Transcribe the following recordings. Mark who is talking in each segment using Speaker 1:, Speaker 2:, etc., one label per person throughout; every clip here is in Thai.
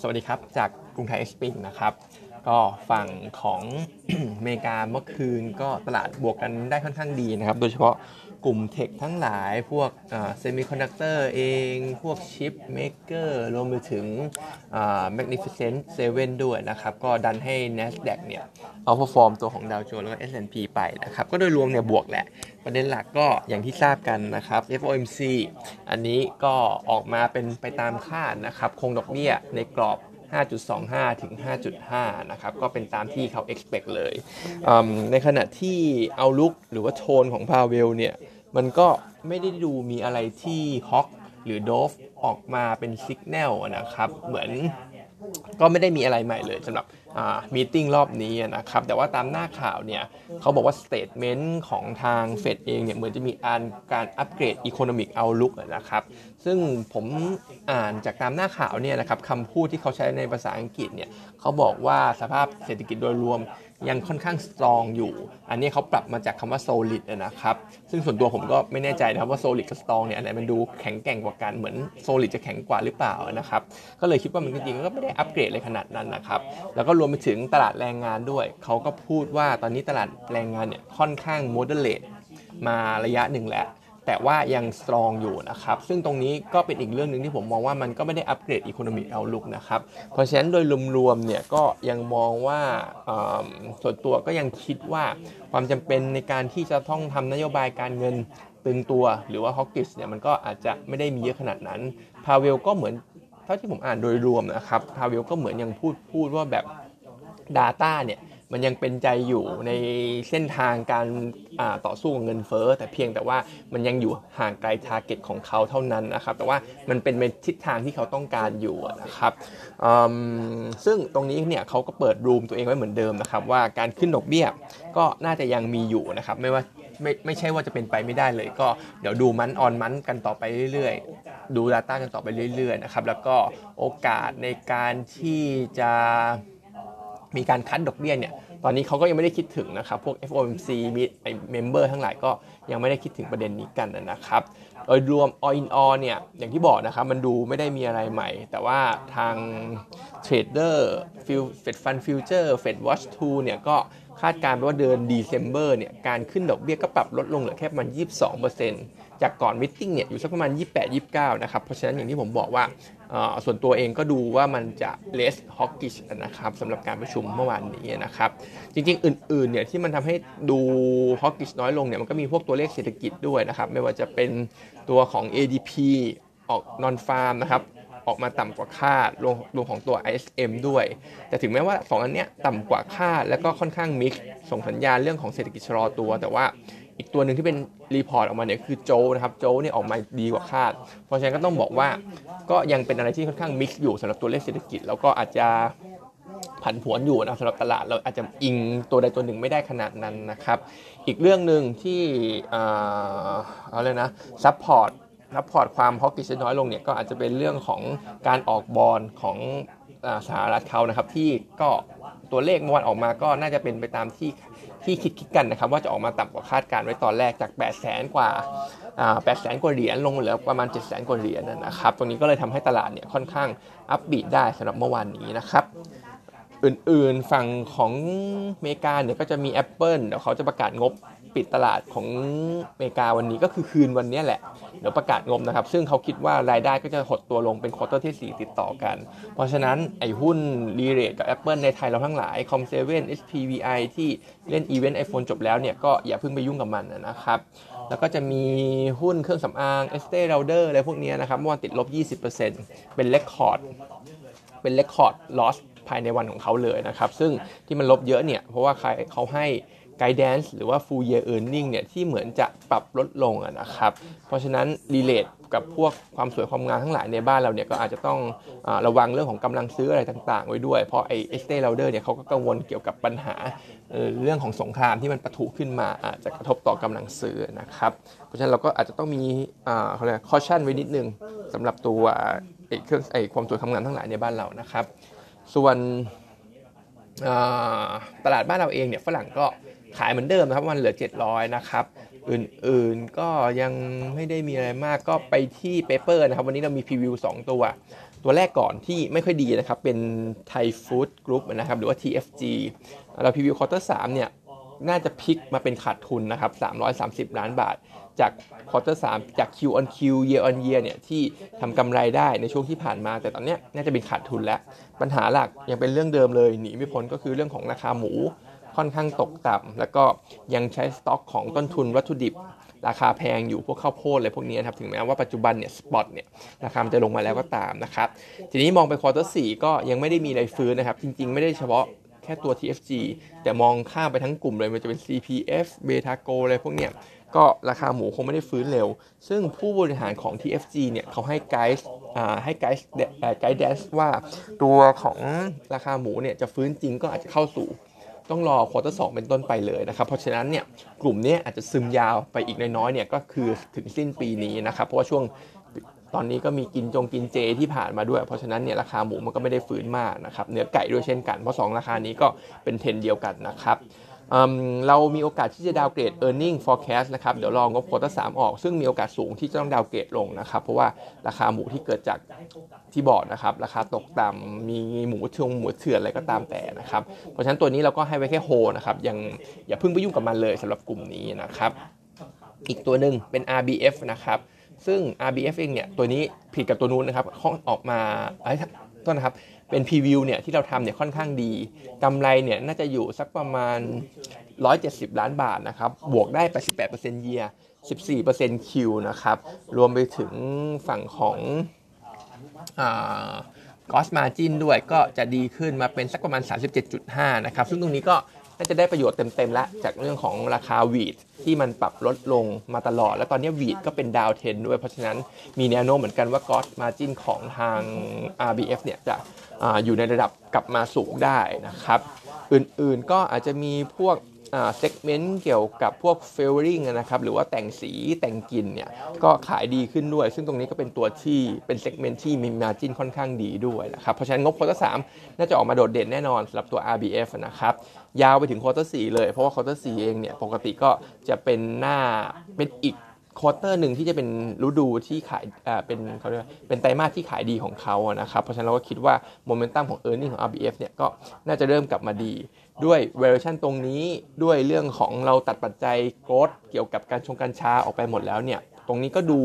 Speaker 1: สวัสดีครับ จากกรุงไทย XSpring นะครับ ก็ฝั่งของอเมริกาเมื่อคืนก็ตลาดบวกกันได้ค่อนข้างดีนะครับ โดยเฉพาะ กลุ่ม tech ทั้งหลายพวก semiconductor เอง พวก chip maker รวมไปถึง Magnificent Seven ด้วยนะครับ ก็ดันให้ NASDAQ เนี่ย outperform ตัวของดาวโจนส์แล้วก็ S&P ไปนะครับ ก็โดยรวมเนี่ยบวกแหละ ประเด็นหลักก็อย่างที่ทราบกันนะครับ FOMC อันนี้ก็ออกมาเป็นไปตามคาดนะครับ คงดอกเบี้ยในกรอบ5.25 ถึง 5.5 นะครับ ก็เป็นตามที่เขา expect เลย ในขณะที่ outlook หรือว่าโทนของพาเวลเนี่ย มันก็ไม่ได้ดูมีอะไรที่ hawk หรือ dove ออกมาเป็น signal นะครับ เหมือนก็ไม่ได้มีอะไรใหม่เลยสำหรับ meeting รอบนี้นะครับแต่ว่าตามหน้าข่าวเนี่ยเขาบอกว่า statement ของทางเฟดเองเนี่ยเหมือนจะมีการการอัปเกรดอีโคโนมิกเอาลุกนะครับซึ่งผมอ่านจากตามหน้าข่าวเนี่ยนะครับคำพูดที่เขาใช้ในภาษาอังกฤษเนี่ยเขาบอกว่าสภาพเศรษฐกิจโดยรวมยังค่อนข้างสตรองอยู่ อันนี้เขาปรับมาจากคำว่า solid นะครับ ซึ่งส่วนตัวผมก็ไม่แน่ใจนะครับว่า solid กับ strong เนี่ยอันไหนมันดูแข็งแกร่งกว่ากัน เหมือน solid จะแข็งกว่าหรือเปล่านะครับ ก็เลยคิดว่ามันจริงๆก็ไม่ได้อัปเกรดเลยขนาดนั้นนะครับ แล้วก็รวมไปถึงตลาดแรงงานด้วย เขาก็พูดว่าตอนนี้ตลาดแรงงานเนี่ยค่อนข้าง moderate มาระยะหนึ่งแล้ว แต่ว่ายังสตรองอยู่นะครับ ซึ่งตรงนี้ก็เป็นอีกเรื่องหนึ่งที่ผมมองว่ามันก็ไม่ได้อัปเกรดอีโคโนมิกเอาลุกนะครับ เพราะฉะนั้นโดยรวมๆเนี่ยก็ยังมองว่าส่วนตัวก็ยังคิดว่าความจำเป็นในการที่จะต้องทำนโยบายการเงินตึงตัวหรือว่าฮอกกิสเนี่ยมันก็อาจจะไม่ได้มีเยอะขนาดนั้น พาเวลก็เหมือนเท่าที่ผมอ่านโดยรวมนะครับ พาเวลก็เหมือนยังพูดพูดว่าแบบ Data เนี่ยมันยังเป็นใจอยู่ในเส้นทางการต่อสู้กับเงินเฟ้อแต่เพียงแต่ว่ามันยังอยู่ห่างไกลทาร์เก็ตของเขาเท่านั้นนะครับ แต่ว่ามันเป็นในทิศทางที่เขาต้องการอยู่นะครับซึ่งตรงนี้เนี่ยเขาก็เปิดรูมตัวเองไว้เหมือนเดิมนะครับ ว่าการขึ้นดอกเบี้ยก็น่าจะยังมีอยู่นะครับ ไม่ว่าไม่ไม่ใช่ว่าจะเป็นไปไม่ได้เลย ก็เดี๋ยวดูมันออนมันกันต่อไปเรื่อยๆ ดู Data กันต่อไปเรื่อยๆนะครับแล้วก็โอกาสในการที่จะ มีการ cut ดอกเบี้ยเนี่ยตอนนี้เขาก็ยังไม่ได้คิดถึงนะครับ พวก FOMC มีไอ member ทั้งหลายก็ยังไม่ได้คิดถึงประเด็นนี้กันนะครับโดยรวม all in all เนี่ยอย่างที่บอกนะครับมันดูไม่ได้มีอะไรใหม่ แต่ว่าทาง trader ฟิล Fed Fund Futures FedWatch Tool เนี่ยก็คาดการณ์ว่าเดือน December เนี่ยการขึ้นดอกเบี้ยก็ปรับลดลงเหลือแค่ประมาณ 22%จากก่อน meeting เนี่ยอยู่สักประมาณ 28-29 นะครับ เพราะฉะนั้นอย่างที่ผมบอกว่า ส่วนตัวเองก็ดูว่ามันจะ less hawkish นะครับสำหรับการประชุมเมื่อวานนี้นะครับ จริงๆ อื่นๆเนี่ยที่มันทำให้ดู hawkish น้อยลงเนี่ยมันก็มีพวกตัวเลขเศรษฐกิจด้วยนะครับ ไม่ว่าจะเป็นตัวของ ADP ออก non farm นะครับออกมาต่ำกว่าคาดรวมรวมของตัว ISM ด้วย แต่ถึงแม้ว่า 2 อันเนี้ยต่ำกว่าคาดแล้วก็ค่อนข้างมิกส่งสัญญาณเรื่องของเศรษฐกิจชะลอตัว แต่ว่า อีกตัวหนึ่งที่เป็น report ออกมาเนี่ยคือ JOLTS นะครับ JOLTS เนี่ยออกมาดีกว่าคาด เพราะฉะนั้นก็ต้องบอกว่าก็ยังเป็นอะไรที่ค่อนข้าง mix อยู่สำหรับตัวเลขเศรษฐกิจ แล้วก็อาจจะผันผวนอยู่นะสำหรับตลาดเราอาจจะอิงตัวใดตัวหนึ่งไม่ได้ขนาดนั้นนะครับ อีกเรื่องหนึ่งที่เอาเลยนะ support support ความ hawkish น้อยลงเนี่ยก็อาจจะเป็นเรื่องของการออกบอลของสหรัฐเขานะครับที่ก็ตัวเลขเมื่อวานออกมาก็น่าจะเป็นไปตามที่ ที่คิดคิดกันนะครับว่าจะออกมาต่ำกว่าคาดการณ์ไว้ตอนแรกจาก 8 0 0แสนกว่า8 0 0แสนกว่าเหรียญลงเหลือประมาณ 7 0 0แสนกว่าเหรียญนะครับตรงนี้ก็เลยทำให้ตลาดเนี่ยค่อนข้าง upbeat ได้สำหรับเมื่อวานนี้นะครับอื่นๆ ฝั่งของอเมริกาเนี่ยก็จะมี Apple เดี๋ยวเขาจะประกาศงบ ปิดตลาดของอเมริกาวันนี้ก็คือคืนวันนี้แหละ เดี๋ยวประกาศงบนะครับ ซึ่งเขาคิดว่ารายได้ก็จะหดตัวลงเป็น quarter ที่ 4 ติดต่อกัน เพราะฉะนั้นไอ้หุ้น related กับ Apple ในไทยเราทั้งหลาย Com7 SPVI ที่เล่น event iPhone จบแล้วเนี่ยก็อย่าเพิ่งไปยุ่งกับมันนะครับ แล้วก็จะมีหุ้นเครื่องสำอาง Estee Lauder อะไรพวกนี้นะครับเมื่อวานติดลบ 20%เป็น record เป็น record loss ภายในวันของเขาเลยนะครับ ซึ่งที่มันลบเยอะเนี่ยเพราะว่าเขาให้ guidance หรือว่า full year earning เนี่ยที่เหมือนจะปรับลดลงนะครับ เพราะฉะนั้น relate กับพวกความสวยความงามทั้งหลายในบ้านเราเนี่ยก็อาจจะต้องอระวังเรื่องของกำลังซื้ออะไรต่างๆ ไว้ด้วย เพราะไอ้ Estee Lauder เนี่ยเขาก็กังวลเกี่ยวกับปัญหาเรื่องของสงครามที่มันปะทุขึ้นมาอาจจะกระทบต่อกำลังซื้อนะครับ เพราะฉะนั้นเราก็อาจจะต้องมีเขาเรียก caution ไว้นิดนึงสำหรับตัวไอเครื่องไอความสวยความงามทั้งหลายในบ้านเรานะครับ ส่วนตลาดบ้านเราเองเนี่ยฝรั่งก็ ขายเหมือนเดิมนะครับวันเหลือ 700 นะครับ อื่นๆก็ยังไม่ได้มีอะไรมากก็ไปที่ paper นะครับ วันนี้เรามี preview 2 ตัว ตัวแรกก่อนที่ไม่ค่อยดีนะครับ เป็นไทยฟู้ดกรุ๊ปนะครับ หรือว่า TFG เรา preview quarter สามเนี่ย น่าจะพลิกมาเป็นขาดทุนนะครับ 330 ล้านบาท จาก quarter สามจาก Q on Q year on year เนี่ย ที่ทำกำไรได้ในช่วงที่ผ่านมา แต่ตอนนี้น่าจะเป็นขาดทุนแล้ว ปัญหาหลักยังเป็นเรื่องเดิมเลยหนีไม่พ้นก็คือเรื่องของราคาหมู ค่อนข้างตกต่ำแล้วก็ยังใช้สต็อกของต้นทุนวัตถุดิบ ราคาแพงอยู่พวกข้าวโพดอะไรพวกนี้นะครับถึงแม้ว่าปัจจุบันเนี่ยสปอตเนี่ยราคาจะลงมาแล้วก็ตามนะครับทีนี้มองไปควอเตอร์สก็ยังไม่ได้มีอะไรฟื้นนะครับ จริง ๆ ไม่ได้เฉพาะแค่ตัว TFG แต่มองข้ามไปทั้งกลุ่มเลยมันจะเป็น CPF b e t a g o อะไรพวกเนี้ยก็ราคาหมูคงไม่ได้ฟื้นเร็ว ซึ่งผู้บริหารของ TFG เนี่ยเขาให้ไกด์ให้ guide guidance ว่าตัวของราคาหมูเนี่ยจะฟื้นจริงก็อาจจะเข้าสู่ ต้องรอ quarter สี่เป็นต้นไปเลยนะครับ เพราะฉะนั้นเนี่ยกลุ่มนี้อาจจะซึมยาวไปอีกน้อยๆเนี่ยก็คือถึงสิ้นปีนี้นะครับ เพราะว่าช่วงตอนนี้ก็มีกินจงกินเจที่ผ่านมาด้วย เพราะฉะนั้นเนี่ยราคาหมูมันก็ไม่ได้ฟื้นมากนะครับเนื้อไก่ด้วยเช่นกันเพราะ2ราคานี้ก็เป็นเทรนเดียวกันนะครับ เรามีโอกาสที่จะดาวเกรด e a r n i n g forecast นะครับเดี๋ยวรองบ quarter สามออก ซึ่งมีโอกาสสูงที่จะต้อง downgrade ลงนะครับ เพราะว่าราคาหมูที่เกิดจากที่บอร์ดนะครับราคาตกต่ำมีหมูชงหมูเถื่อนอะไรก็ตามแต่นะครับ เพราะฉะนั้นตัวนี้เราก็ให้ไว้แค่โฮนะครับยังอย่าเพิ่งไปยุ่งกับมันเลยสำหรับกลุ่มนี้นะครับ อีกตัวหนึ่งเป็น RBF นะครับ ซึ่ง RBF เองเนี่ยตัวนี้ผิดกับตัวนู้นนะครับออกมาไอ้ต้นนะครับ เป็นพรีวิวเนี่ยที่เราทำเนี่ยค่อนข้างดีกำไรเนี่ยน่าจะอยู่สักประมาณ 170 ล้านบาทนะครับ บวกได้ 88% year 14% Q นะครับ รวมไปถึงฝั่งของ gross margin ด้วยก็จะดีขึ้นมาเป็นสักประมาณ 37.5 นะครับ ซึ่งตรงนี้ก็ จะได้ประโยชน์เต็มๆแล้วจากเรื่องของราคา wheat ที่มันปรับลดลงมาตลอด แล้วตอนนี้วีดก็เป็นดาวเทนด้วย เพราะฉะนั้นมีแนวโน้มเหมือนกันว่า gross margin ของทาง RBF เนี่ยจะอยู่ในระดับกลับมาสูงได้นะครับ อื่นๆก็อาจจะมีพวก segment เกี่ยวกับพวก flavoring นะครับหรือว่าแต่งสีแต่งกลิ่นเนี่ยก็ขายดีขึ้นด้วย ซึ่งตรงนี้ก็เป็นตัวที่เป็น segment ที่มี margin ค่อนข้างดีด้วยนะครับเพราะฉะนั้นงบ quarter สามน่าจะออกมาโดดเด่นแน่นอนสำหรับตัว RBF นะครับยาวไปถึง quarter สี่เลยเพราะว่า quarter สี่เองเนี่ยปกติก็จะเป็นหน้าเป็นอีก quarter หนึ่งที่จะเป็นฤดูที่ขายอ่าเป็นเขาเรียกเป็นไตรมาสที่ขายดีของเขานะครับเพราะฉะนั้นเราก็คิดว่าโมเมนตัมของ earning ของ RBF เนี่ยก็น่าจะเริ่มกลับมาดี ด้วย valuation ตรงนี้ด้วยเรื่องของเราตัดปัจจัย growth เกี่ยวกับกัญชงกัญชาออกไปหมดแล้วเนี่ยตรงนี้ก็ดู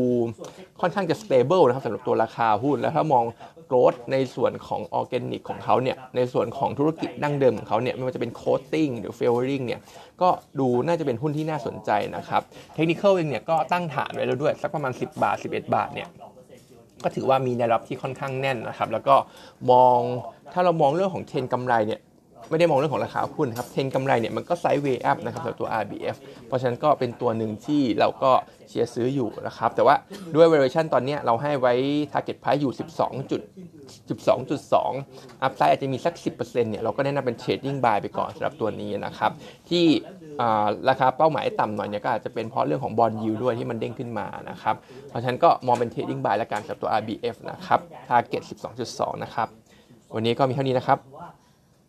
Speaker 1: ค่อนข้างจะ stable นะครับสำหรับตัวราคาหุ้น แล้วถ้ามอง growth ในส่วนของออร์แกนิกของเขาเนี่ยในส่วนของธุรกิจดั้งเดิมของเขาเนี่ยไม่ว่าจะเป็น coating หรือ flavoring เนี่ยก็ดูน่าจะเป็นหุ้นที่น่าสนใจนะครับเทคนิคเองเนี่ยก็ตั้งฐานไว้แล้วด้วย สักประมาณ 10 บาท 11 บาทเนี่ยก็ถือว่ามีแนวรับที่ค่อนข้างแน่นนะครับ แล้วก็มองถ้าเรามองเรื่องของเทรนกำไรเนี่ย ไม่ได้มองเรื่องของราคาหุ้นครับเทรนกำไรเนี่ยมันก็ sideway up นะครับสำหรับตัว RBF เพราะฉะนั้นก็เป็นตัวหนึ่งที่เราก็เชียร์ซื้ออยู่นะครับแต่ว่าด้วย valuation ตอนนี้เราให้ไว้ target price อยู่ 12จุด12.2 upside อาจจะมีสัก 10%เนี่ยเราก็แนะนำเป็น trading buy ไปก่อนสำหรับตัวนี้นะครับที่ราคาเป้าหมายต่ำหน่อยเนี่ยก็อาจจะเป็นเพราะเรื่องของ bond yield ด้วยที่มันเด้งขึ้นมานะครับเพราะฉะนั้นก็มองเป็น trading buy ละกันสำหรับตัว RBF นะครับ target 12.2 นะครับวันนี้ก็มีเท่านี้นะครับ